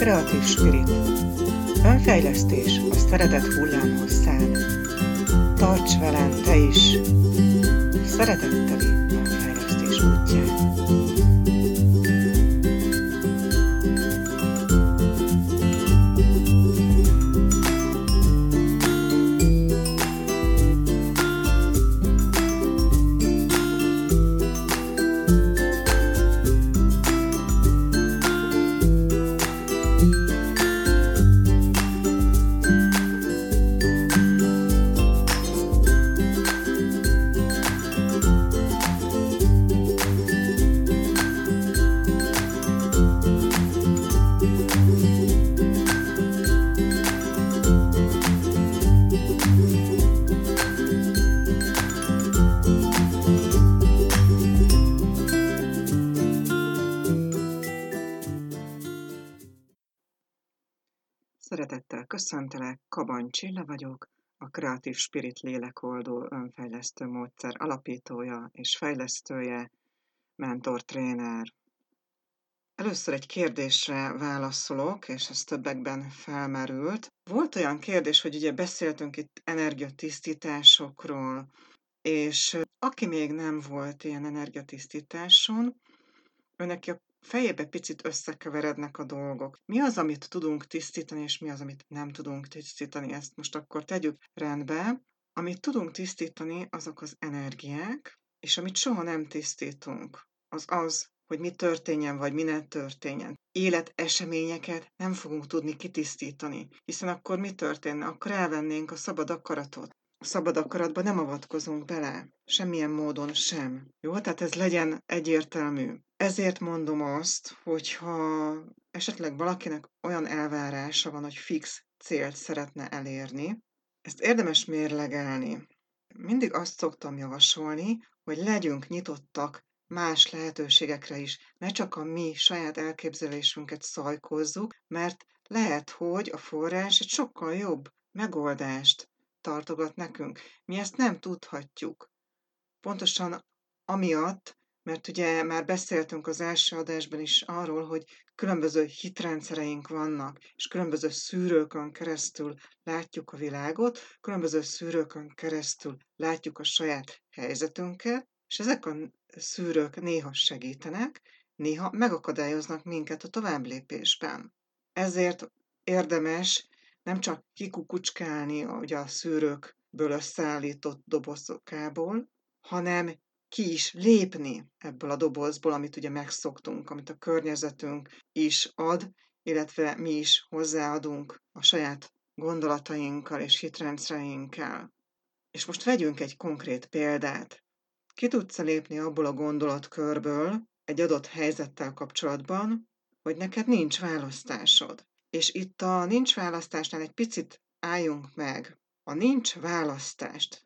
Kreatív Spirit. Önfejlesztés a szeretet hullámhosszán. Tarts velem te is! Szeretetteli önfejlesztés útján. Kabany Csilla vagyok, a Creative Spirit lélekoldó önfejlesztő módszer alapítója és fejlesztője, mentor, tréner. Először egy kérdésre válaszolok, és ez többekben felmerült. Volt olyan kérdés, hogy ugye beszéltünk itt energiatisztításokról, és aki még nem volt ilyen energiatisztításon, őnek a fejébe picit összekeverednek a dolgok. Mi az, amit tudunk tisztítani, és mi az, amit nem tudunk tisztítani? Ezt most akkor tegyük rendbe. Amit tudunk tisztítani, azok az energiák, és amit soha nem tisztítunk, az az, hogy mi történjen, vagy mi ne történjen. Életeseményeket nem fogunk tudni kitisztítani, hiszen akkor mi történne? Akkor elvennénk a szabad akaratot. Szabad akaratba nem avatkozunk bele, semmilyen módon sem. Jó, tehát ez legyen egyértelmű. Ezért mondom azt, hogyha esetleg valakinek olyan elvárása van, hogy fix célt szeretne elérni, ezt érdemes mérlegelni. Mindig azt szoktam javasolni, hogy legyünk nyitottak más lehetőségekre is. Ne csak a mi saját elképzelésünket szajkozzuk, mert lehet, hogy a forrás egy sokkal jobb megoldást tartogat nekünk. Mi ezt nem tudhatjuk. Pontosan amiatt, mert ugye már beszéltünk az első adásban is arról, hogy különböző hitrendszereink vannak, és különböző szűrőkön keresztül látjuk a világot, különböző szűrőkön keresztül látjuk a saját helyzetünket, és ezek a szűrők néha segítenek, néha megakadályoznak minket a továbblépésben. Ezért érdemes nem csak kikukucskálni ugye a szűrőkből összeállított dobozokából, hanem ki is lépni ebből a dobozból, amit ugye megszoktunk, amit a környezetünk is ad, illetve mi is hozzáadunk a saját gondolatainkkal és hitrendszereinkkel. És most vegyünk egy konkrét példát. Ki tudsz lépni abból a gondolatkörből egy adott helyzettel kapcsolatban, hogy neked nincs választásod. És itt a nincs választásnál egy picit álljunk meg. A nincs választást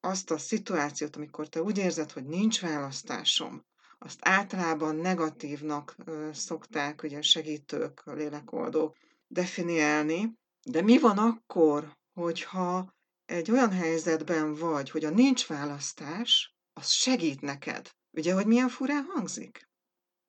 azt a szituációt, amikor te úgy érzed, hogy nincs választásom, azt általában negatívnak szokták ugye segítők, lélekoldók definiálni, de mi van akkor, hogyha egy olyan helyzetben vagy, hogy a nincs választás, az segít neked. Ugye, hogy milyen furán hangzik?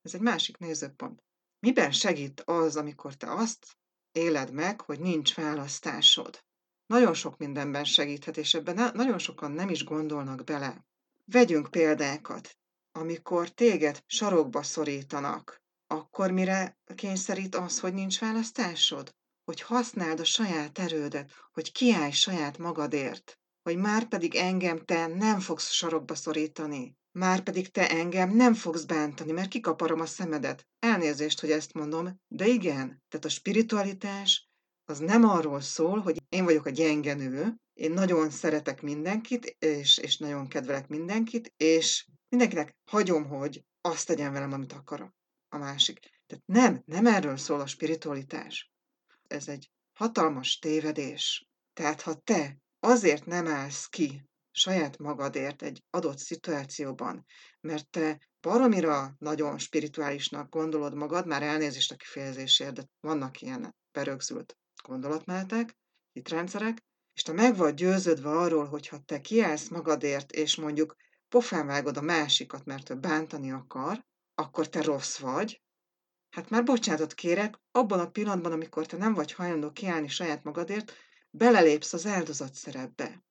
Ez egy másik nézőpont. Miben segít az, amikor te azt éled meg, hogy nincs választásod? nagyon sok mindenben segíthet, és ebben nagyon sokan nem is gondolnak bele. Vegyünk példákat. Amikor téged sarokba szorítanak, akkor mire kényszerít az, hogy nincs választásod? Hogy használd a saját erődet, hogy kiállj saját magadért, hogy már pedig engem te nem fogsz sarokba szorítani, már pedig te engem nem fogsz bántani, mert kikaparom a szemedet. Elnézést, hogy ezt mondom, de igen, tehát a spiritualitás az nem arról szól, hogy én vagyok a gyenge nő, én nagyon szeretek mindenkit, és, és nagyon kedvelek mindenkit, és mindenkinek hagyom, hogy azt tegyen velem, amit akar a másik. Tehát nem, nem erről szól a spiritualitás. Ez egy hatalmas tévedés. Tehát ha te azért nem állsz ki saját magadért egy adott szituációban, mert te baromira nagyon spirituálisnak gondolod magad, már elnézést a kifejezésért, de vannak ilyen berögzült gondolatmenetek, hitrendszerek, és te meg vagy győződve arról, hogy ha te kiállsz magadért, és mondjuk pofán vágod a másikat, mert ő bántani akar, akkor te rossz vagy, hát már bocsánatot kérek, abban a pillanatban, amikor te nem vagy hajlandó kiállni saját magadért, belelépsz az áldozat szerepbe.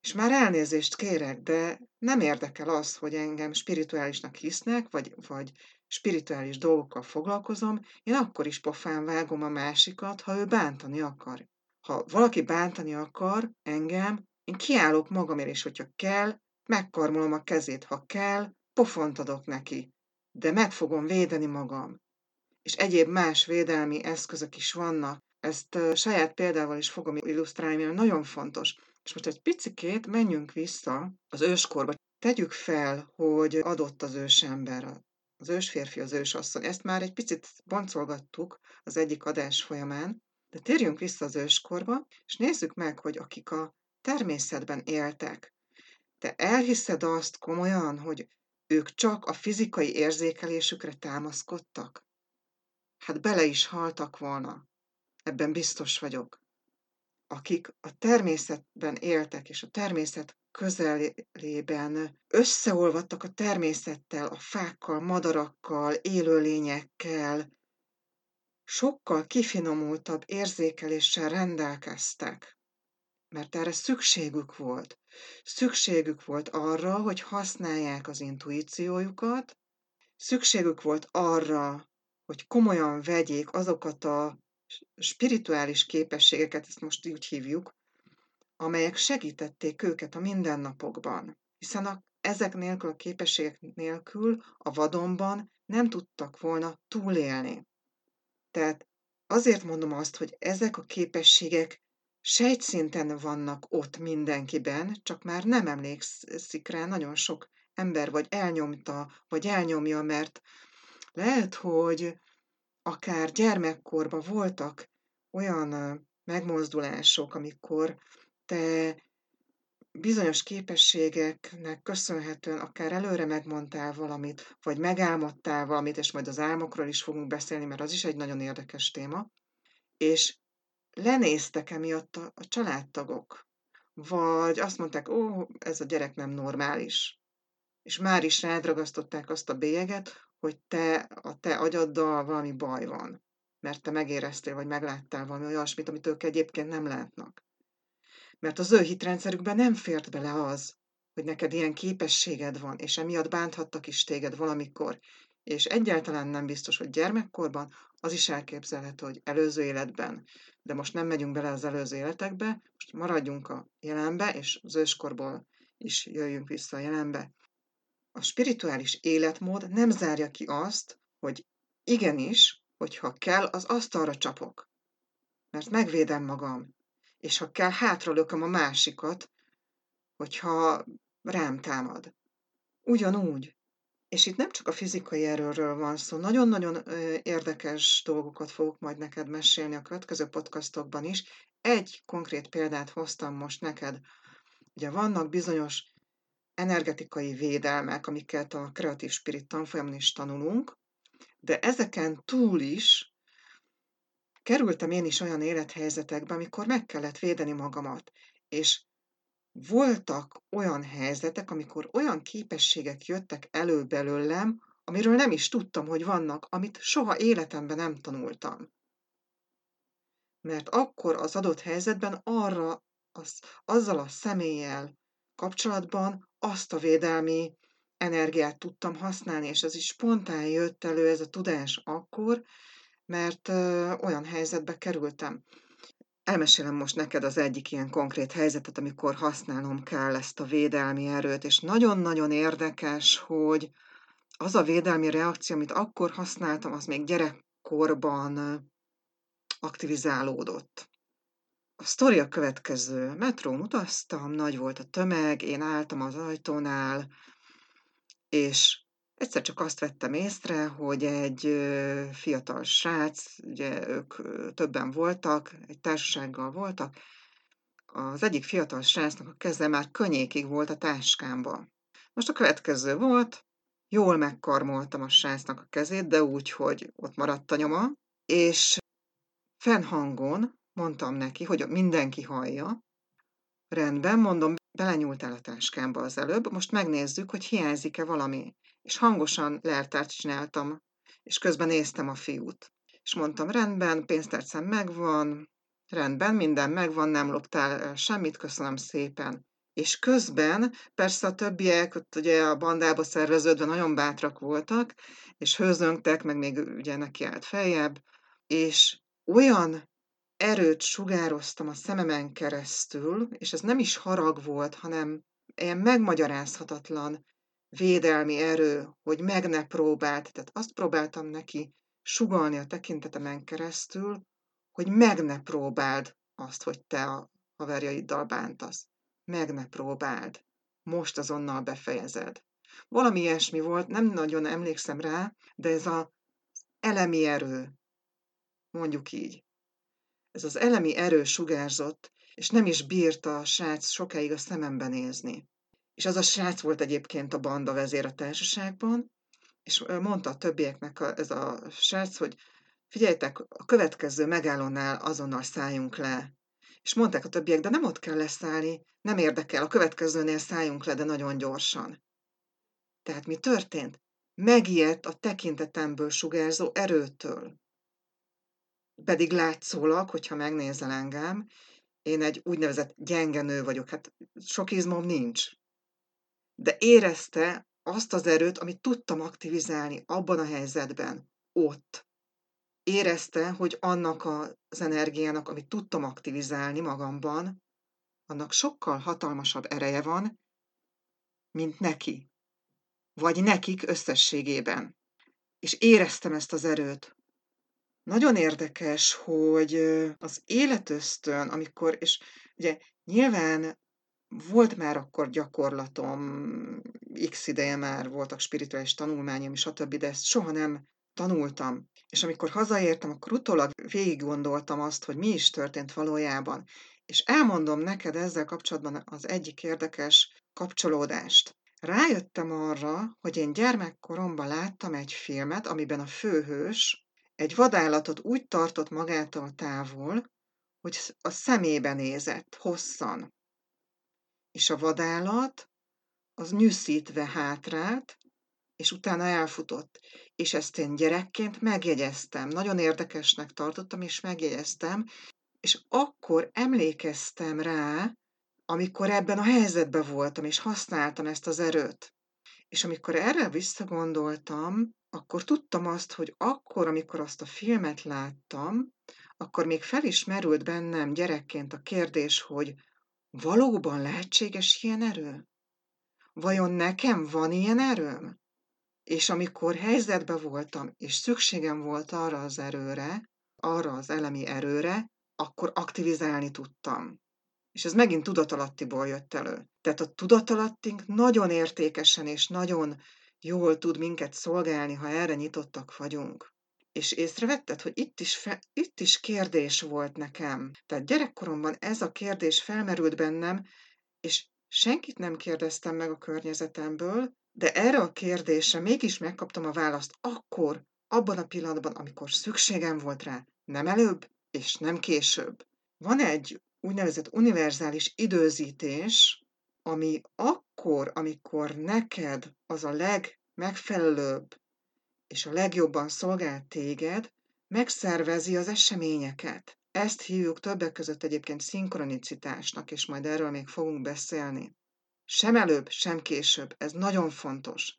És már elnézést kérek, de nem érdekel az, hogy engem spirituálisnak hisznek, vagy, vagy spirituális dolgokkal foglalkozom, én akkor is pofán vágom a másikat, ha ő bántani akar. Ha valaki bántani akar engem, én kiállok magamért, és hogyha kell, megkarmolom a kezét, ha kell, pofont adok neki, de meg fogom védeni magam. És egyéb más védelmi eszközök is vannak. Ezt saját példával is fogom illusztrálni, mert nagyon fontos. És most egy picikét menjünk vissza az őskorba. Tegyük fel, hogy adott az ősember, az ősférfi, az ősasszony. Ezt már egy picit boncolgattuk az egyik adás folyamán, de térjünk vissza az őskorba, és nézzük meg, hogy akik a természetben éltek, te elhiszed azt komolyan, hogy ők csak a fizikai érzékelésükre támaszkodtak? Hát bele is haltak volna. Ebben biztos vagyok. Akik a természetben éltek, és a természet közelében összeolvadtak a természettel, a fákkal, madarakkal, élőlényekkel, sokkal kifinomultabb érzékeléssel rendelkeztek, mert erre szükségük volt. Szükségük volt arra, hogy használják az intuíciójukat, szükségük volt arra, hogy komolyan vegyék azokat a spirituális képességeket, ezt most úgy hívjuk, amelyek segítették őket a mindennapokban. Hiszen a, ezek nélkül, a képességek nélkül a vadonban nem tudtak volna túlélni. Tehát azért mondom azt, hogy ezek a képességek sejtszinten vannak ott mindenkiben, csak már nem emlékszik rá nagyon sok ember, vagy elnyomta, vagy elnyomja, mert lehet, hogy akár gyermekkorban voltak olyan megmozdulások, amikor te bizonyos képességeknek köszönhetően akár előre megmondtál valamit, vagy megálmodtál valamit, és majd az álmokról is fogunk beszélni, mert az is egy nagyon érdekes téma, és lenéztek emiatt a, a családtagok, vagy azt mondták, ó, ez a gyerek nem normális, és már is rádragasztották azt a bélyeget, hogy te, a te agyaddal valami baj van, mert te megéreztél, vagy megláttál valami olyasmit, amit ők egyébként nem látnak. Mert az ő hitrendszerükben nem fért bele az, hogy neked ilyen képességed van, és emiatt bánthattak is téged valamikor, és egyáltalán nem biztos, hogy gyermekkorban, az is elképzelhető, hogy előző életben, de most nem megyünk bele az előző életekbe, most maradjunk a jelenbe, és az őskorból is jöjjünk vissza a jelenbe. A spirituális életmód nem zárja ki azt, hogy igenis, hogyha kell, az asztalra csapok, mert megvédem magam, és ha kell, hátralököm a másikat, hogyha rám támad. Ugyanúgy, és itt nem csak a fizikai erőről van szó, nagyon-nagyon érdekes dolgokat fogok majd neked mesélni a következő podcastokban is. Egy konkrét példát hoztam most neked. Ugye vannak bizonyos energetikai védelmek, amiket a kreatív spirit tanfolyamon is tanulunk, de ezeken túl is kerültem én is olyan élethelyzetekbe, amikor meg kellett védeni magamat, és voltak olyan helyzetek, amikor olyan képességek jöttek elő belőlem, amiről nem is tudtam, hogy vannak, amit soha életemben nem tanultam. Mert akkor az adott helyzetben arra, az, azzal a személlyel kapcsolatban azt a védelmi energiát tudtam használni, és ez is spontán jött elő ez a tudás akkor, mert olyan helyzetbe kerültem. Elmesélem most neked az egyik ilyen konkrét helyzetet, amikor használnom kell ezt a védelmi erőt, és nagyon-nagyon érdekes, hogy az a védelmi reakció, amit akkor használtam, az még gyerekkorban aktivizálódott. A sztori a következő. Metrón utaztam, nagy volt a tömeg, én álltam az ajtónál, és Egyszer csak azt vettem észre, hogy egy fiatal srác, ugye ők többen voltak, egy társasággal voltak, az egyik fiatal srácnak a keze már könnyékig volt a táskámban. Most a következő volt, jól megkarmoltam a srácnak a kezét, de úgy, hogy ott maradt a nyoma, és fennhangon mondtam neki, hogy mindenki hallja. Rendben, mondom, belenyúltál a táskámba az előbb, most megnézzük, hogy hiányzik-e valami és hangosan leltárt csináltam, és közben néztem a fiút. És mondtam, rendben, pénztárcám megvan, rendben, minden megvan, nem loptál semmit, köszönöm szépen. És közben persze a többiek ott ugye a bandába szerveződve nagyon bátrak voltak, és hőzöngtek, meg még ugye neki állt feljebb, és olyan erőt sugároztam a szememen keresztül, és ez nem is harag volt, hanem ilyen megmagyarázhatatlan védelmi erő, hogy meg ne próbált, tehát azt próbáltam neki sugalni a tekintetemen keresztül, hogy meg ne próbáld azt, hogy te a haverjaiddal bántasz. Meg ne próbáld. Most azonnal befejezed. Valami ilyesmi volt, nem nagyon emlékszem rá, de ez az elemi erő, mondjuk így. Ez az elemi erő sugárzott, és nem is bírta a srác sokáig a szemembe nézni. És az a srác volt egyébként a banda vezér a társaságban, és mondta a többieknek a, ez a srác, hogy figyeljetek, a következő megállónál azonnal szálljunk le. És mondták a többiek, de nem ott kell leszállni, nem érdekel, a következőnél szálljunk le, de nagyon gyorsan. Tehát mi történt? Megijedt a tekintetemből sugárzó erőtől. Pedig látszólag, hogyha megnézel engem, én egy úgynevezett gyenge nő vagyok, hát sok izmom nincs. De érezte azt az erőt, amit tudtam aktivizálni abban a helyzetben, ott. Érezte, hogy annak az energiának, amit tudtam aktivizálni magamban, annak sokkal hatalmasabb ereje van, mint neki. Vagy nekik összességében. És éreztem ezt az erőt. Nagyon érdekes, hogy az életösztön, amikor, és ugye nyilván volt már akkor gyakorlatom, x ideje már voltak spirituális tanulmányom, stb., de ezt soha nem tanultam. És amikor hazaértem, akkor utólag végig gondoltam azt, hogy mi is történt valójában. És elmondom neked ezzel kapcsolatban az egyik érdekes kapcsolódást. Rájöttem arra, hogy én gyermekkoromban láttam egy filmet, amiben a főhős egy vadállatot úgy tartott magától távol, hogy a szemébe nézett hosszan. És a vadállat az nyűszítve hátrált, és utána elfutott. És ezt én gyerekként megjegyeztem. Nagyon érdekesnek tartottam, és megjegyeztem, és akkor emlékeztem rá, amikor ebben a helyzetben voltam, és használtam ezt az erőt. És amikor erre visszagondoltam, akkor tudtam azt, hogy akkor, amikor azt a filmet láttam, akkor még fel is merült bennem gyerekként a kérdés, hogy valóban lehetséges ilyen erő? Vajon nekem van ilyen erőm? És amikor helyzetben voltam, és szükségem volt arra az erőre, arra az elemi erőre, akkor aktivizálni tudtam. És ez megint tudatalattiból jött elő. Tehát a tudatalattunk nagyon értékesen és nagyon jól tud minket szolgálni, ha erre nyitottak vagyunk. És észrevetted, hogy itt is, fe, itt is kérdés volt nekem. Tehát gyerekkoromban ez a kérdés felmerült bennem, és senkit nem kérdeztem meg a környezetemből, de erre a kérdésre mégis megkaptam a választ akkor, abban a pillanatban, amikor szükségem volt rá, nem előbb és nem később. Van egy úgynevezett univerzális időzítés, ami akkor, amikor neked az a legmegfelelőbb és a legjobban szolgál téged, megszervezi az eseményeket. Ezt hívjuk többek között egyébként szinkronicitásnak, és majd erről még fogunk beszélni. Sem előbb, sem később, ez nagyon fontos.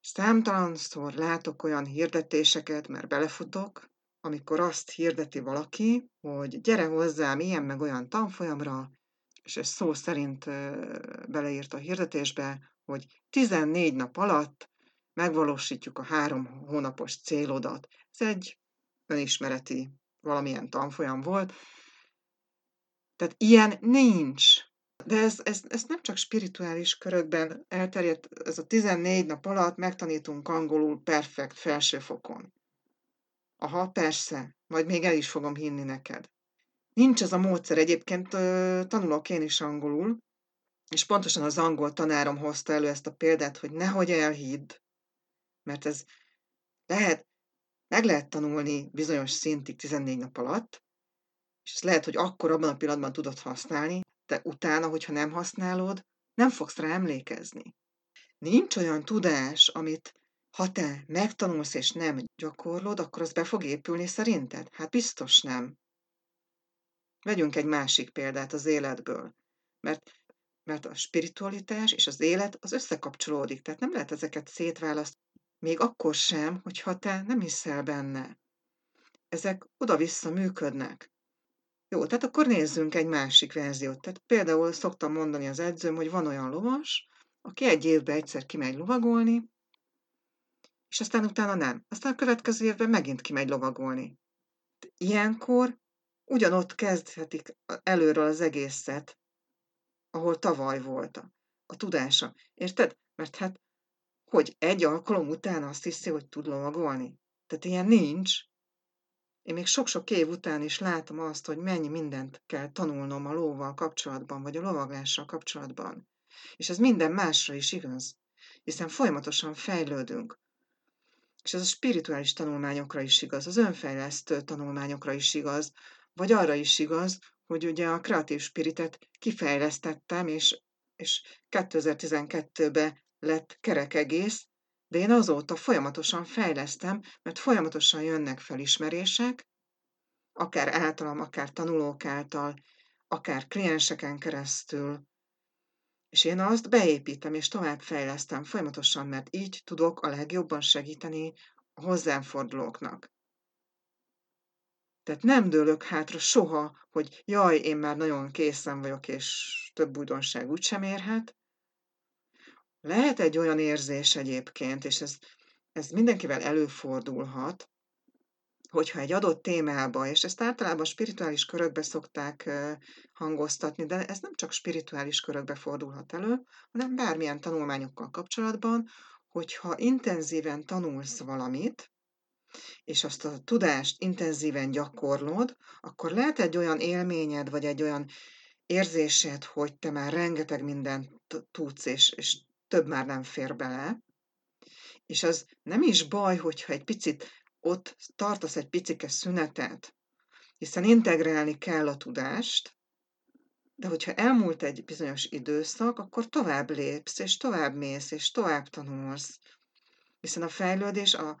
Számtalanszor látok olyan hirdetéseket, mert belefutok, amikor azt hirdeti valaki, hogy gyere hozzám ilyen meg olyan tanfolyamra, és ez szó szerint beleírt a hirdetésbe, hogy 14 nap alatt megvalósítjuk a három hónapos célodat. Ez egy önismereti valamilyen tanfolyam volt. Tehát ilyen nincs. De ez, ez, ez nem csak spirituális körökben elterjedt, ez a 14 nap alatt megtanítunk angolul perfekt felsőfokon. Aha, persze, majd még el is fogom hinni neked. Nincs ez a módszer. Egyébként tanulok én is angolul, és pontosan az angol tanárom hozta elő ezt a példát, hogy nehogy elhidd, mert ez lehet, meg lehet tanulni bizonyos szintig 14 nap alatt, és ez lehet, hogy akkor abban a pillanatban tudod használni, de utána, hogyha nem használod, nem fogsz rá emlékezni. Nincs olyan tudás, amit Ha te megtanulsz és nem gyakorlod, akkor az be fog épülni szerinted? Hát biztos nem. Vegyünk egy másik példát az életből. Mert, mert a spiritualitás és az élet az összekapcsolódik, tehát nem lehet ezeket szétválasztani. Még akkor sem, hogyha te nem hiszel benne. Ezek oda-vissza működnek. Jó, tehát akkor nézzünk egy másik verziót. Tehát például szoktam mondani az edzőm, hogy van olyan lovas, aki egy évben egyszer kimegy lovagolni, és aztán utána nem. Aztán a következő évben megint kimegy lovagolni. Ilyenkor ugyanott kezdhetik előről az egészet, ahol tavaly volt a, a tudása. Érted? Mert hát, hogy egy alkalom után azt hiszi, hogy tud lovagolni. Tehát ilyen nincs. Én még sok-sok év után is látom azt, hogy mennyi mindent kell tanulnom a lóval kapcsolatban, vagy a lovaglással kapcsolatban. És ez minden másra is igaz, hiszen folyamatosan fejlődünk. És ez a spirituális tanulmányokra is igaz, az önfejlesztő tanulmányokra is igaz, vagy arra is igaz, hogy ugye a kreatív spiritet kifejlesztettem, és, és 2012-ben lett kerek egész, de én azóta folyamatosan fejlesztem, mert folyamatosan jönnek felismerések, akár általam, akár tanulók által, akár klienseken keresztül, és én azt beépítem és tovább fejlesztem folyamatosan, mert így tudok a legjobban segíteni a hozzám fordulóknak. Tehát nem dőlök hátra soha, hogy jaj, én már nagyon készen vagyok, és több újdonság úgysem érhet. Lehet egy olyan érzés egyébként, és ez, ez mindenkivel előfordulhat, hogyha egy adott témába, és ezt általában spirituális körökbe szokták hangoztatni, de ez nem csak spirituális körökbe fordulhat elő, hanem bármilyen tanulmányokkal kapcsolatban, hogyha intenzíven tanulsz valamit, és azt a tudást intenzíven gyakorlod, akkor lehet egy olyan élményed, vagy egy olyan érzésed, hogy te már rengeteg mindent tudsz, és, és több már nem fér bele, és az nem is baj, hogyha egy picit ott tartasz egy picike szünetet, hiszen integrálni kell a tudást, de hogyha elmúlt egy bizonyos időszak, akkor tovább lépsz, és tovább mész, és tovább tanulsz. Hiszen a fejlődés, a,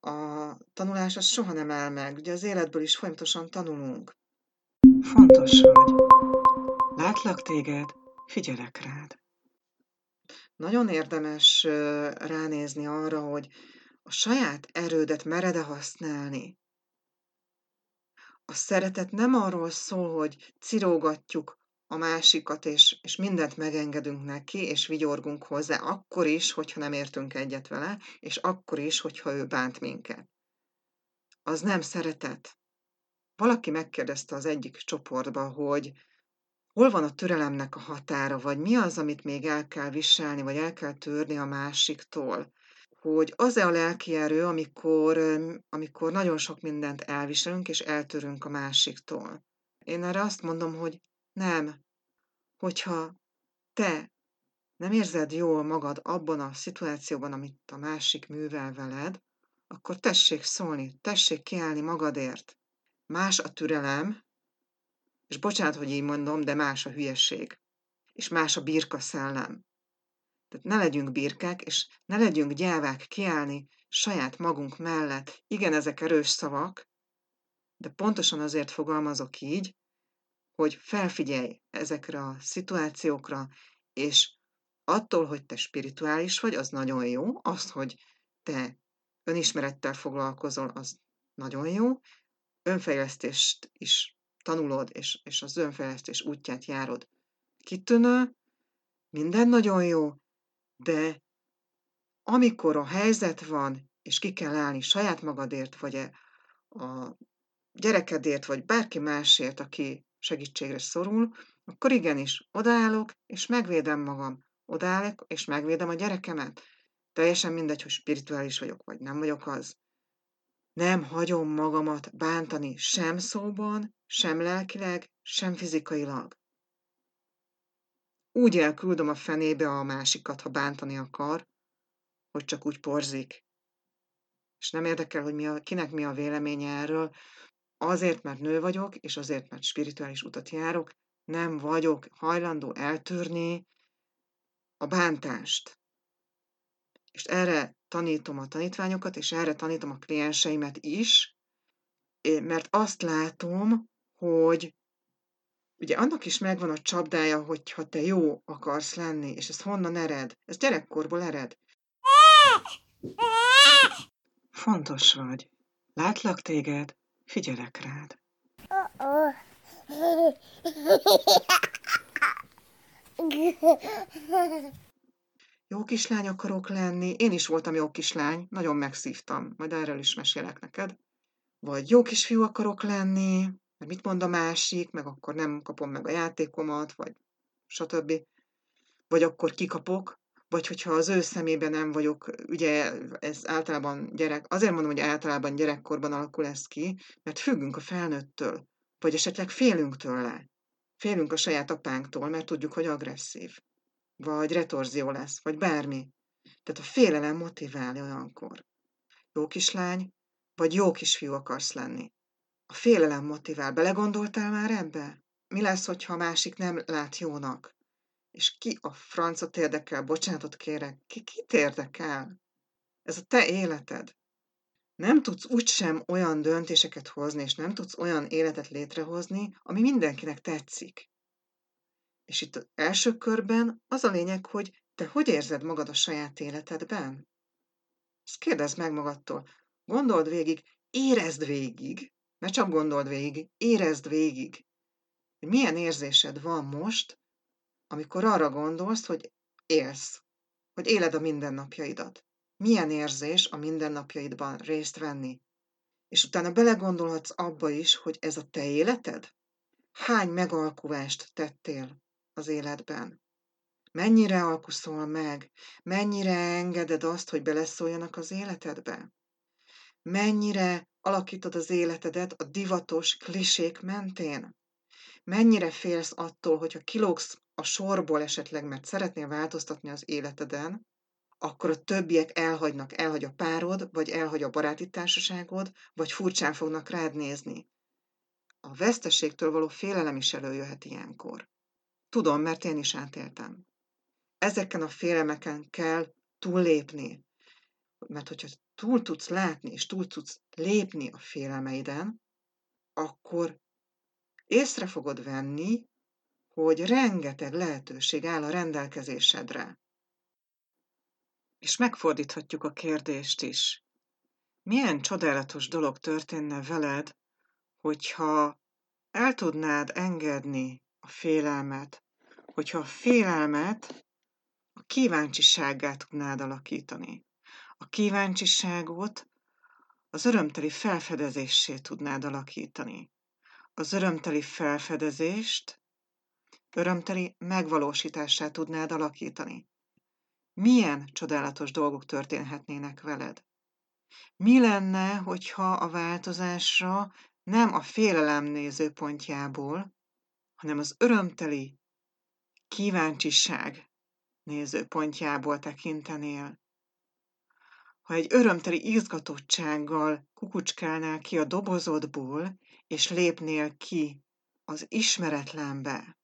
a tanulás az soha nem áll meg. Ugye az életből is folyamatosan tanulunk. Fontos vagy. Látlak téged, figyelek rád. Nagyon érdemes ránézni arra, hogy a saját erődet mered-e használni. A szeretet nem arról szól, hogy cirógatjuk a másikat, és, és mindent megengedünk neki, és vigyorgunk hozzá, akkor is, hogyha nem értünk egyet vele, és akkor is, hogyha ő bánt minket. Az nem szeretet. Valaki megkérdezte az egyik csoportba, hogy hol van a türelemnek a határa, vagy mi az, amit még el kell viselni, vagy el kell törni a másiktól hogy az-e a lelki erő, amikor, amikor nagyon sok mindent elviselünk és eltörünk a másiktól. Én erre azt mondom, hogy nem. Hogyha te nem érzed jól magad abban a szituációban, amit a másik művel veled, akkor tessék szólni, tessék kiállni magadért. Más a türelem, és bocsánat, hogy így mondom, de más a hülyeség. És más a birka szellem. Tehát ne legyünk birkák, és ne legyünk gyávák kiállni saját magunk mellett. Igen, ezek erős szavak, de pontosan azért fogalmazok így, hogy felfigyelj ezekre a szituációkra, és attól, hogy te spirituális vagy, az nagyon jó, az, hogy te önismerettel foglalkozol, az nagyon jó, önfejlesztést is tanulod, és, és az önfejlesztés útját járod. Kitűnő, minden nagyon jó, de amikor a helyzet van, és ki kell állni saját magadért, vagy a gyerekedért, vagy bárki másért, aki segítségre szorul, akkor igenis odaállok, és megvédem magam. Odaállok, és megvédem a gyerekemet. Teljesen mindegy, hogy spirituális vagyok, vagy nem vagyok az. Nem hagyom magamat bántani sem szóban, sem lelkileg, sem fizikailag úgy elküldöm a fenébe a másikat, ha bántani akar, hogy csak úgy porzik. És nem érdekel, hogy mi a, kinek mi a véleménye erről, azért, mert nő vagyok, és azért, mert spirituális utat járok, nem vagyok hajlandó eltörni a bántást. És erre tanítom a tanítványokat, és erre tanítom a klienseimet is, mert azt látom, hogy ugye annak is megvan a csapdája, hogyha te jó akarsz lenni, és ez honnan ered? Ez gyerekkorból ered. Fontos vagy. Látlak téged, figyelek rád. Jó kislány akarok lenni. Én is voltam jó kislány, nagyon megszívtam. Majd erről is mesélek neked. Vagy jó kisfiú akarok lenni, mert mit mond a másik, meg akkor nem kapom meg a játékomat, vagy stb. Vagy akkor kikapok, vagy hogyha az ő szemében nem vagyok, ugye ez általában gyerek, azért mondom, hogy általában gyerekkorban alakul ez ki, mert függünk a felnőttől, vagy esetleg félünk tőle. Félünk a saját apánktól, mert tudjuk, hogy agresszív. Vagy retorzió lesz, vagy bármi. Tehát a félelem motivál olyankor. Jó kislány, vagy jó kisfiú akarsz lenni. A félelem motivál. Belegondoltál már ebbe? Mi lesz, hogyha a másik nem lát jónak? És ki a francot érdekel? Bocsánatot kérek. Ki kit érdekel? Ez a te életed. Nem tudsz úgysem olyan döntéseket hozni, és nem tudsz olyan életet létrehozni, ami mindenkinek tetszik. És itt az első körben az a lényeg, hogy te hogy érzed magad a saját életedben? Ezt kérdezd meg magadtól. Gondold végig, érezd végig, ne csak gondold végig, érezd végig, hogy milyen érzésed van most, amikor arra gondolsz, hogy élsz, hogy éled a mindennapjaidat. Milyen érzés a mindennapjaidban részt venni. És utána belegondolhatsz abba is, hogy ez a te életed? Hány megalkuvást tettél az életben? Mennyire alkuszol meg? Mennyire engeded azt, hogy beleszóljanak az életedbe? Mennyire alakítod az életedet a divatos klisék mentén? Mennyire félsz attól, hogyha kilógsz a sorból esetleg, mert szeretnél változtatni az életeden, akkor a többiek elhagynak, elhagy a párod, vagy elhagy a baráti társaságod, vagy furcsán fognak rád nézni. A veszteségtől való félelem is előjöhet ilyenkor. Tudom, mert én is átéltem. Ezeken a félelmeken kell túllépni. Mert hogyha túl tudsz látni, és túl tudsz lépni a félelmeiden, akkor észre fogod venni, hogy rengeteg lehetőség áll a rendelkezésedre. És megfordíthatjuk a kérdést is. Milyen csodálatos dolog történne veled, hogyha el tudnád engedni a félelmet, hogyha a félelmet a kíváncsisággá tudnád alakítani. A kíváncsiságot az örömteli felfedezésé tudnád alakítani. Az örömteli felfedezést örömteli megvalósítását tudnád alakítani. Milyen csodálatos dolgok történhetnének veled? Mi lenne, hogyha a változásra nem a félelem nézőpontjából, hanem az örömteli kíváncsiság nézőpontjából tekintenél? Ha egy örömteli izgatottsággal kukucskálnál ki a dobozodból, és lépnél ki az ismeretlenbe,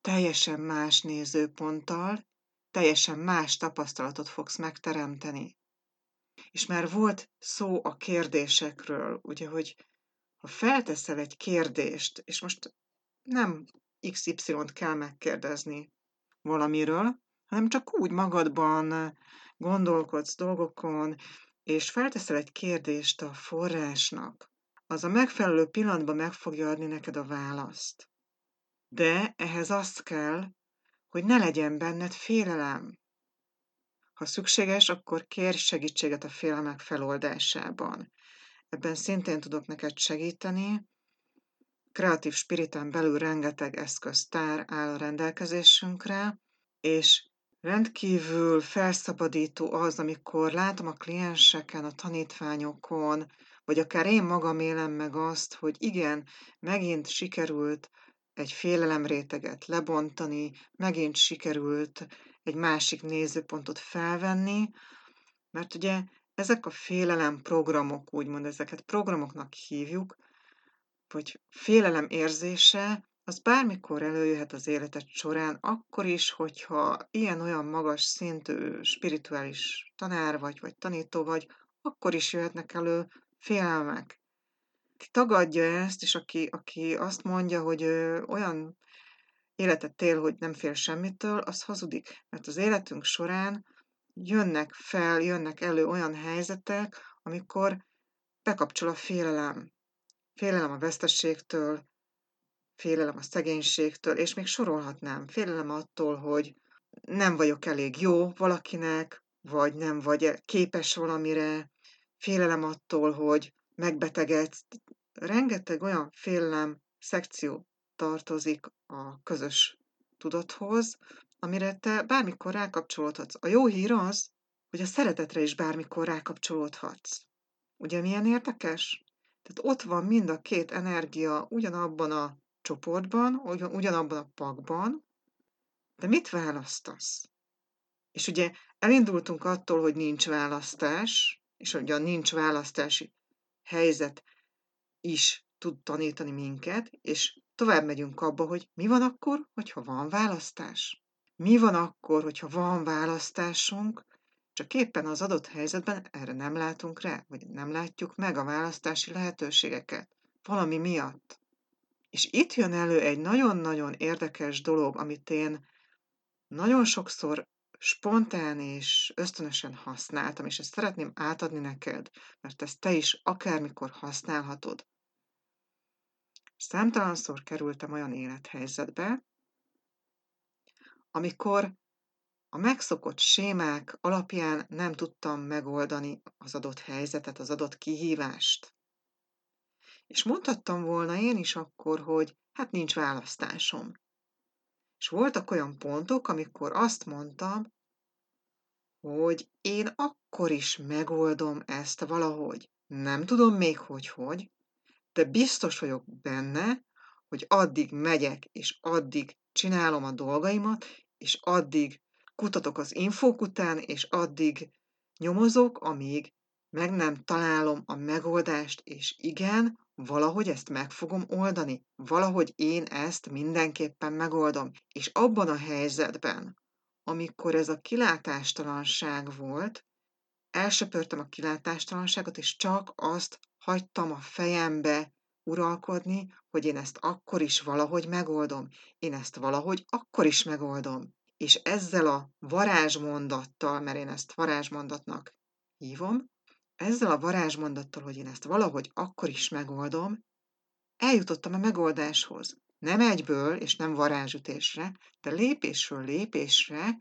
teljesen más nézőponttal, teljesen más tapasztalatot fogsz megteremteni. És már volt szó a kérdésekről, ugye, hogy ha felteszel egy kérdést, és most nem XY-t kell megkérdezni valamiről, hanem csak úgy magadban gondolkodsz dolgokon, és felteszel egy kérdést a forrásnak, az a megfelelő pillanatban meg fogja adni neked a választ. De ehhez az kell, hogy ne legyen benned félelem. Ha szükséges, akkor kérj segítséget a félelmek feloldásában. Ebben szintén tudok neked segíteni. Kreatív spiriten belül rengeteg eszköztár áll a rendelkezésünkre, és rendkívül felszabadító az, amikor látom a klienseken, a tanítványokon, vagy akár én magam élem meg azt, hogy igen, megint sikerült egy félelemréteget lebontani, megint sikerült egy másik nézőpontot felvenni, mert ugye ezek a félelem programok, úgymond ezeket programoknak hívjuk, vagy félelem érzése, az bármikor előjöhet az életed során, akkor is, hogyha ilyen-olyan magas szintű spirituális tanár vagy, vagy tanító vagy, akkor is jöhetnek elő félelmek. Ki tagadja ezt, és aki, aki azt mondja, hogy ö, olyan életet él, hogy nem fél semmitől, az hazudik. Mert az életünk során jönnek fel, jönnek elő olyan helyzetek, amikor bekapcsol a félelem. Félelem a vesztességtől, félelem a szegénységtől, és még sorolhatnám. Félelem attól, hogy nem vagyok elég jó valakinek, vagy nem vagy képes valamire, félelem attól, hogy megbetegedsz. Rengeteg olyan félelem szekció tartozik a közös tudathoz, amire te bármikor rákapcsolódhatsz. A jó hír az, hogy a szeretetre is bármikor rákapcsolódhatsz. Ugye milyen érdekes? Tehát ott van mind a két energia ugyanabban a csoportban, ugyanabban a pakban, de mit választasz? És ugye elindultunk attól, hogy nincs választás, és ugye a nincs választási helyzet is tud tanítani minket, és tovább megyünk abba, hogy mi van akkor, hogyha van választás. Mi van akkor, hogyha van választásunk, csak éppen az adott helyzetben erre nem látunk rá, vagy nem látjuk meg a választási lehetőségeket. Valami miatt. És itt jön elő egy nagyon-nagyon érdekes dolog, amit én nagyon sokszor spontán és ösztönösen használtam, és ezt szeretném átadni neked, mert ezt te is akármikor használhatod. Számtalanszor kerültem olyan élethelyzetbe, amikor a megszokott sémák alapján nem tudtam megoldani az adott helyzetet, az adott kihívást. És mondhattam volna én is akkor, hogy hát nincs választásom. És voltak olyan pontok, amikor azt mondtam, hogy én akkor is megoldom ezt valahogy. Nem tudom még, hogy hogy, de biztos vagyok benne, hogy addig megyek, és addig csinálom a dolgaimat, és addig kutatok az infók után, és addig nyomozok, amíg meg nem találom a megoldást, és igen, valahogy ezt meg fogom oldani. Valahogy én ezt mindenképpen megoldom. És abban a helyzetben, amikor ez a kilátástalanság volt, elsöpörtem a kilátástalanságot, és csak azt hagytam a fejembe uralkodni, hogy én ezt akkor is valahogy megoldom. Én ezt valahogy akkor is megoldom. És ezzel a varázsmondattal, mert én ezt varázsmondatnak hívom, ezzel a varázsmondattal, hogy én ezt valahogy akkor is megoldom, eljutottam a megoldáshoz. Nem egyből, és nem varázsütésre, de lépésről lépésre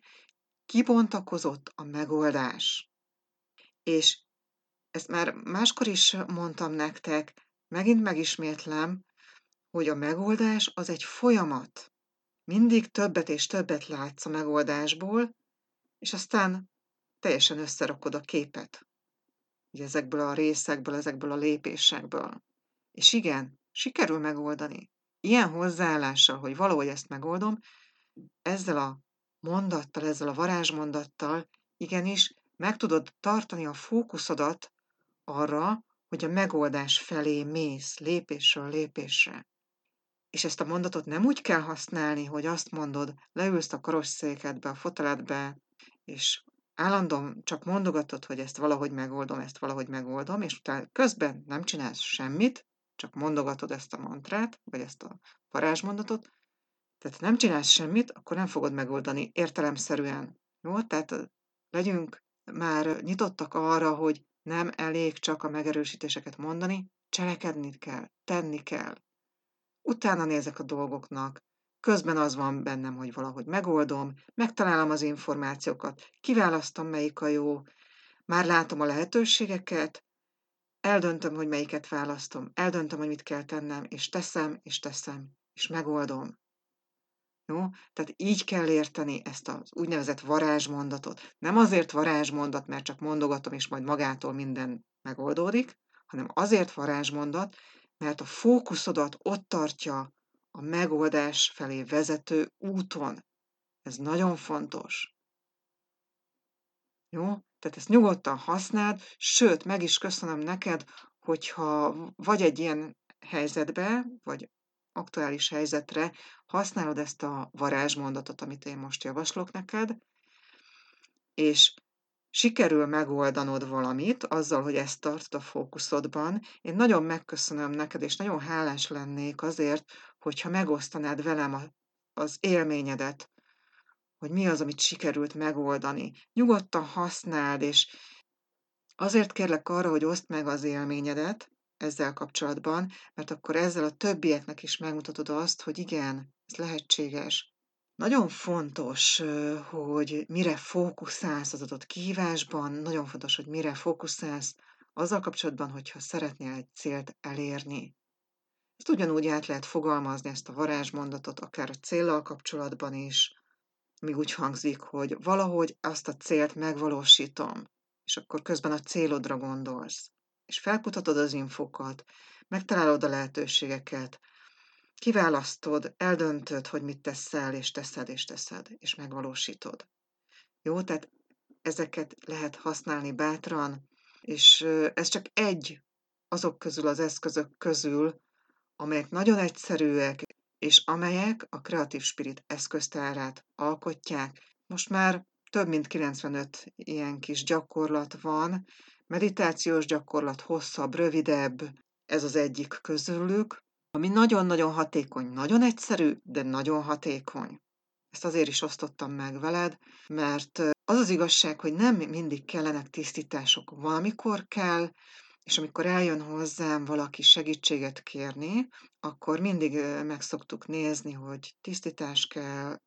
kibontakozott a megoldás. És ezt már máskor is mondtam nektek, megint megismétlem, hogy a megoldás az egy folyamat. Mindig többet és többet látsz a megoldásból, és aztán teljesen összerakod a képet. Ugye ezekből a részekből, ezekből a lépésekből. És igen, sikerül megoldani. Ilyen hozzáállással, hogy valahogy ezt megoldom, ezzel a mondattal, ezzel a varázsmondattal igenis meg tudod tartani a fókuszodat arra, hogy a megoldás felé mész, lépésről lépésre. És ezt a mondatot nem úgy kell használni, hogy azt mondod, leülsz a karosszékedbe, a foteledbe, és állandóan csak mondogatod, hogy ezt valahogy megoldom, ezt valahogy megoldom, és utána közben nem csinálsz semmit, csak mondogatod ezt a mantrát, vagy ezt a varázsmondatot, tehát nem csinálsz semmit, akkor nem fogod megoldani értelemszerűen. Jó? Tehát legyünk már nyitottak arra, hogy nem elég csak a megerősítéseket mondani, cselekedni kell, tenni kell. Utána nézek a dolgoknak, közben az van bennem, hogy valahogy megoldom, megtalálom az információkat, kiválasztom, melyik a jó, már látom a lehetőségeket, eldöntöm, hogy melyiket választom, eldöntöm, hogy mit kell tennem, és teszem, és teszem, és megoldom. Jó? Tehát így kell érteni ezt az úgynevezett varázsmondatot. Nem azért varázsmondat, mert csak mondogatom, és majd magától minden megoldódik, hanem azért varázsmondat, mert a fókuszodat ott tartja a megoldás felé vezető úton. Ez nagyon fontos. Jó? Tehát ezt nyugodtan használd, sőt, meg is köszönöm neked, hogyha vagy egy ilyen helyzetbe, vagy aktuális helyzetre használod ezt a varázsmondatot, amit én most javaslok neked, és sikerül megoldanod valamit azzal, hogy ezt tartod a fókuszodban, én nagyon megköszönöm neked, és nagyon hálás lennék azért, hogyha megosztanád velem az élményedet, hogy mi az, amit sikerült megoldani. Nyugodtan használd, és azért kérlek arra, hogy oszd meg az élményedet ezzel kapcsolatban, mert akkor ezzel a többieknek is megmutatod azt, hogy igen, ez lehetséges. Nagyon fontos, hogy mire fókuszálsz az adott kihívásban, nagyon fontos, hogy mire fókuszálsz azzal kapcsolatban, hogyha szeretnél egy célt elérni. Ezt ugyanúgy át lehet fogalmazni, ezt a varázsmondatot, akár a céllal kapcsolatban is, ami úgy hangzik, hogy valahogy azt a célt megvalósítom, és akkor közben a célodra gondolsz, és felkutatod az infokat, megtalálod a lehetőségeket, kiválasztod, eldöntöd, hogy mit teszel, és teszed, és teszed, és megvalósítod. Jó, tehát ezeket lehet használni bátran, és ez csak egy azok közül, az eszközök közül, amelyek nagyon egyszerűek, és amelyek a Creative Spirit eszköztárát alkotják. Most már több mint 95 ilyen kis gyakorlat van, meditációs gyakorlat hosszabb, rövidebb, ez az egyik közülük, ami nagyon-nagyon hatékony, nagyon egyszerű, de nagyon hatékony. Ezt azért is osztottam meg veled, mert az az igazság, hogy nem mindig kellenek tisztítások. Valamikor kell, és amikor eljön hozzám valaki segítséget kérni, akkor mindig meg szoktuk nézni, hogy tisztítás kell,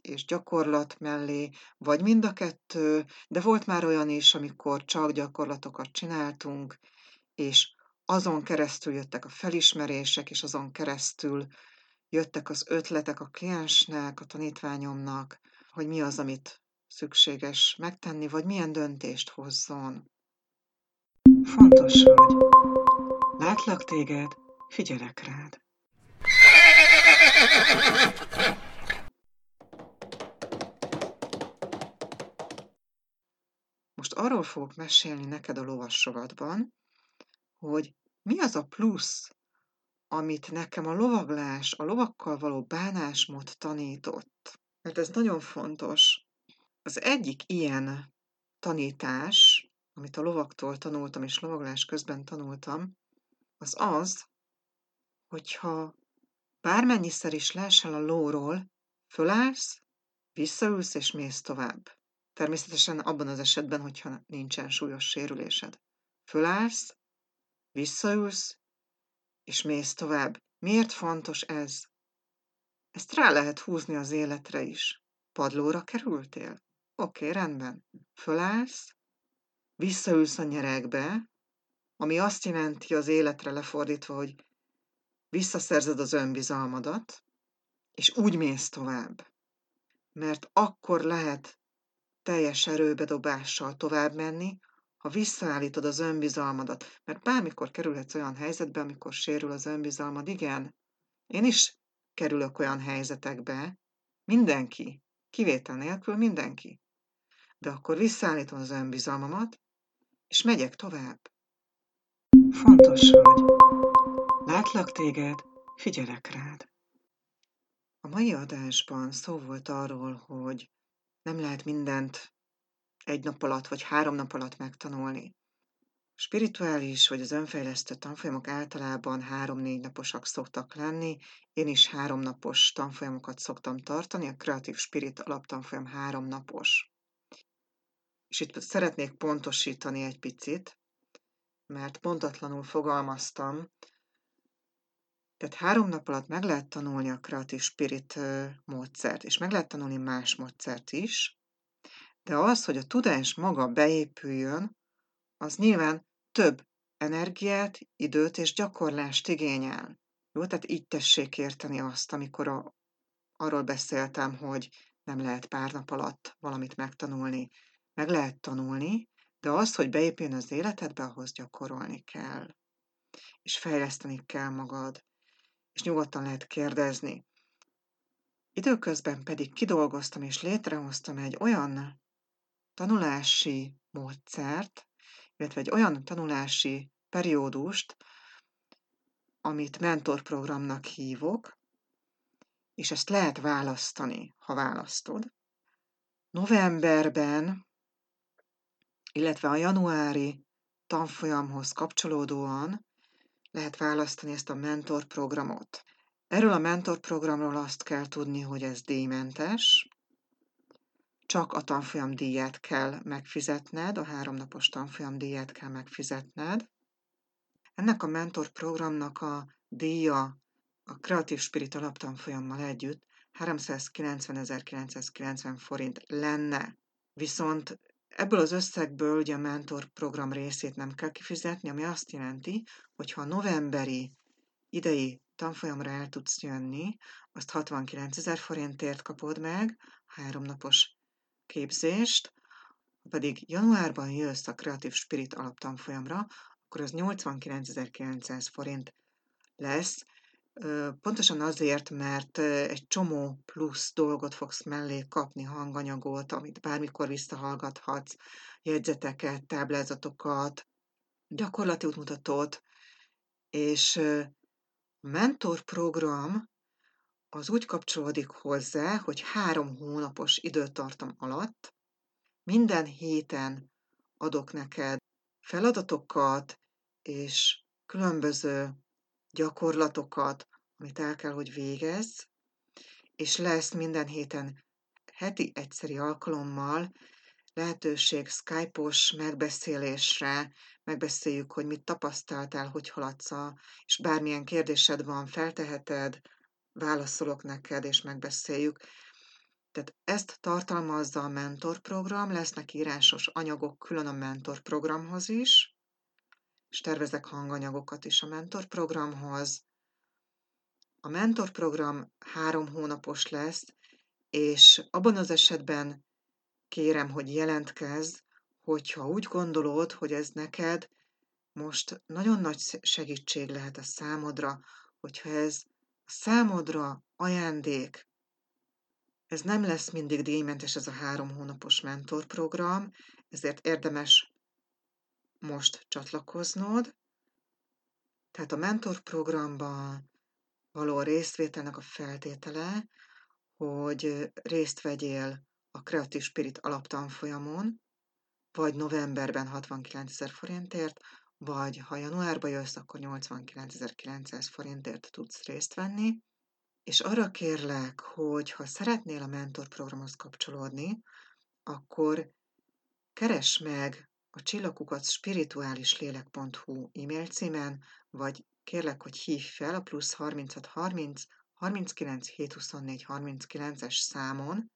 és gyakorlat mellé, vagy mind a kettő, de volt már olyan is, amikor csak gyakorlatokat csináltunk, és azon keresztül jöttek a felismerések, és azon keresztül jöttek az ötletek a kliensnek, a tanítványomnak, hogy mi az, amit szükséges megtenni, vagy milyen döntést hozzon. Fontos vagy. Látlak téged, figyelek rád. Most arról fogok mesélni neked a lovasrovatban, hogy mi az a plusz, amit nekem a lovaglás, a lovakkal való bánásmód tanított. Mert ez nagyon fontos. Az egyik ilyen tanítás, amit a lovaktól tanultam, és lovaglás közben tanultam, az az, hogyha bármennyiszer is leesel a lóról, fölállsz, visszaülsz és mész tovább. Természetesen abban az esetben, hogyha nincsen súlyos sérülésed. Fölállsz, Visszaülsz, és mész tovább. Miért fontos ez? Ezt rá lehet húzni az életre is. Padlóra kerültél? Oké, okay, rendben. Fölállsz, visszaülsz a nyerekbe, ami azt jelenti az életre lefordítva, hogy visszaszerzed az önbizalmadat, és úgy mész tovább. Mert akkor lehet teljes erőbedobással tovább menni, ha visszaállítod az önbizalmadat, mert bármikor kerülhetsz olyan helyzetbe, amikor sérül az önbizalmad, igen, én is kerülök olyan helyzetekbe, mindenki, kivétel nélkül mindenki. De akkor visszaállítom az önbizalmamat, és megyek tovább. Fontos vagy. Látlak téged, figyelek rád. A mai adásban szó volt arról, hogy nem lehet mindent egy nap alatt vagy három nap alatt megtanulni. A spirituális vagy az önfejlesztő tanfolyamok általában három-négy naposak szoktak lenni. Én is három napos tanfolyamokat szoktam tartani, a Creative Spirit alaptanfolyam három napos. És itt szeretnék pontosítani egy picit, mert pontatlanul fogalmaztam, tehát három nap alatt meg lehet tanulni a Creative Spirit módszert, és meg lehet tanulni más módszert is, de az, hogy a tudás maga beépüljön, az nyilván több energiát, időt és gyakorlást igényel. Jó, tehát így tessék érteni azt, amikor a, arról beszéltem, hogy nem lehet pár nap alatt valamit megtanulni. Meg lehet tanulni, de az, hogy beépüljön az életedbe, ahhoz gyakorolni kell. És fejleszteni kell magad. És nyugodtan lehet kérdezni. Időközben pedig kidolgoztam és létrehoztam egy olyan tanulási módszert, illetve egy olyan tanulási periódust, amit mentorprogramnak hívok, és ezt lehet választani, ha választod. Novemberben, illetve a januári tanfolyamhoz kapcsolódóan lehet választani ezt a mentorprogramot. Erről a mentorprogramról azt kell tudni, hogy ez díjmentes, csak a tanfolyam díját kell megfizetned, a háromnapos tanfolyam díját kell megfizetned. Ennek a mentorprogramnak a díja a Creative Spirit alaptanfolyammal együtt 390.990 forint lenne. Viszont ebből az összegből ugye a mentor program részét nem kell kifizetni, ami azt jelenti, hogy ha novemberi idei tanfolyamra el tudsz jönni, azt 69 ezer forintért kapod meg, háromnapos képzést, ha pedig januárban jössz a Creative Spirit alaptanfolyamra, akkor az 89.900 forint lesz, Pontosan azért, mert egy csomó plusz dolgot fogsz mellé kapni, hanganyagot, amit bármikor visszahallgathatsz, jegyzeteket, táblázatokat, gyakorlati útmutatót, és a mentor program az úgy kapcsolódik hozzá, hogy három hónapos időtartam alatt minden héten adok neked feladatokat és különböző gyakorlatokat, amit el kell, hogy végezz, és lesz minden héten heti egyszeri alkalommal lehetőség Skype-os megbeszélésre, megbeszéljük, hogy mit tapasztaltál, hogy haladsz, és bármilyen kérdésed van, felteheted, válaszolok neked, és megbeszéljük. Tehát ezt tartalmazza a mentorprogram, lesznek írásos anyagok külön a mentorprogramhoz is, és tervezek hanganyagokat is a mentorprogramhoz. A mentorprogram három hónapos lesz, és abban az esetben kérem, hogy jelentkezz, hogyha úgy gondolod, hogy ez neked most nagyon nagy segítség lehet a számodra, hogyha ez a számodra ajándék, ez nem lesz mindig díjmentes ez a három hónapos mentorprogram, ezért érdemes most csatlakoznod. Tehát a mentorprogramban való részvételnek a feltétele, hogy részt vegyél a Creative Spirit alaptanfolyamon, vagy novemberben 69 ezer forintért, vagy ha januárba jössz, akkor 89.900 forintért tudsz részt venni. És arra kérlek, hogy ha szeretnél a mentorprogramhoz kapcsolódni, akkor keres meg a csillagukat spirituálislélek.hu e-mail címen, vagy kérlek, hogy hívj fel a plusz 3630 39 724 39-es számon,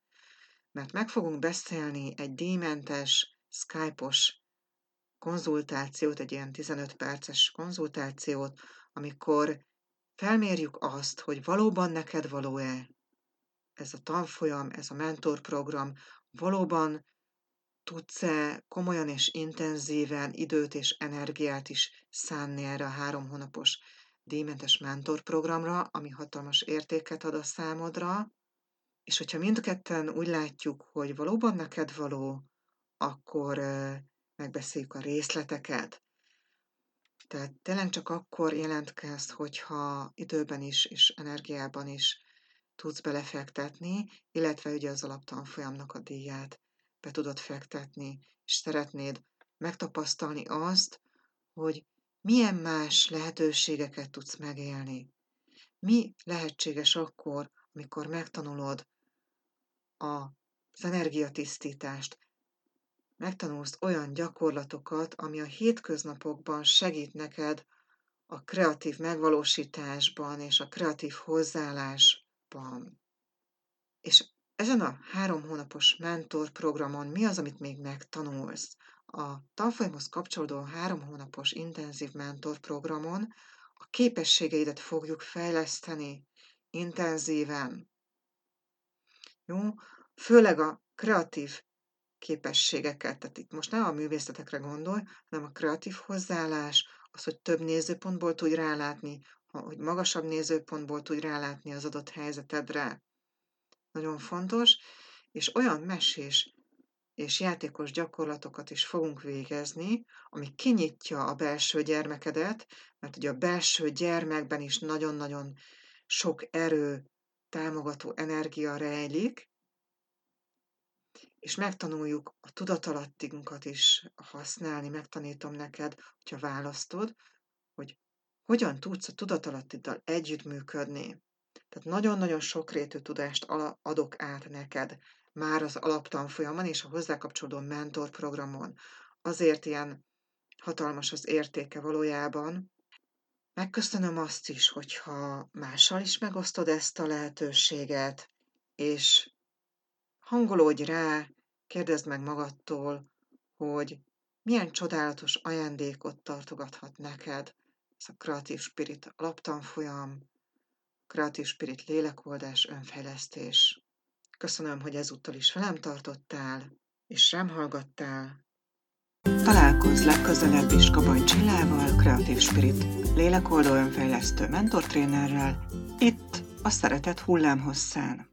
mert meg fogunk beszélni egy díjmentes, Skype-os konzultációt, egy ilyen 15 perces konzultációt, amikor felmérjük azt, hogy valóban neked való-e ez a tanfolyam, ez a mentorprogram, valóban tudsz-e komolyan és intenzíven időt és energiát is szánni erre a három hónapos díjmentes mentorprogramra, ami hatalmas értéket ad a számodra, és hogyha mindketten úgy látjuk, hogy valóban neked való, akkor megbeszéljük a részleteket. Tehát tényleg csak akkor jelentkezz, hogyha időben is és energiában is tudsz belefektetni, illetve ugye az alaptanfolyamnak a díját be tudod fektetni, és szeretnéd megtapasztalni azt, hogy milyen más lehetőségeket tudsz megélni. Mi lehetséges akkor, amikor megtanulod az energiatisztítást, megtanulsz olyan gyakorlatokat, ami a hétköznapokban segít neked a kreatív megvalósításban és a kreatív hozzáállásban. És ezen a három hónapos mentor programon mi az, amit még megtanulsz? A tanfolyamhoz kapcsolódó három hónapos intenzív mentor programon a képességeidet fogjuk fejleszteni intenzíven. Jó? Főleg a kreatív képességeket, tehát itt most nem a művészetekre gondolj, hanem a kreatív hozzáállás, az, hogy több nézőpontból tudj rálátni, hogy magasabb nézőpontból tudj rálátni az adott helyzetedre nagyon fontos, és olyan mesés és játékos gyakorlatokat is fogunk végezni, ami kinyitja a belső gyermekedet, mert ugye a belső gyermekben is nagyon-nagyon sok erő, támogató energia rejlik, és megtanuljuk a tudatalattinkat is használni, megtanítom neked, hogyha választod, hogy hogyan tudsz a tudatalattiddal együttműködni. Tehát nagyon-nagyon sokrétű tudást adok át neked már az alaptanfolyamon és a hozzá kapcsolódó mentorprogramon. Azért ilyen hatalmas az értéke valójában. Megköszönöm azt is, hogyha mással is megosztod ezt a lehetőséget, és hangolódj rá, kérdezd meg magadtól, hogy milyen csodálatos ajándékot tartogathat neked ez a Creative Spirit alaptanfolyam, Creative Spirit lélekoldás, önfejlesztés. Köszönöm, hogy ezúttal is velem tartottál, és rám hallgattál. Találkozz legközelebb is Kabany Csillával, Creative Spirit lélekoldó önfejlesztő mentortrénerrel, itt a Szeretet hullámhosszán.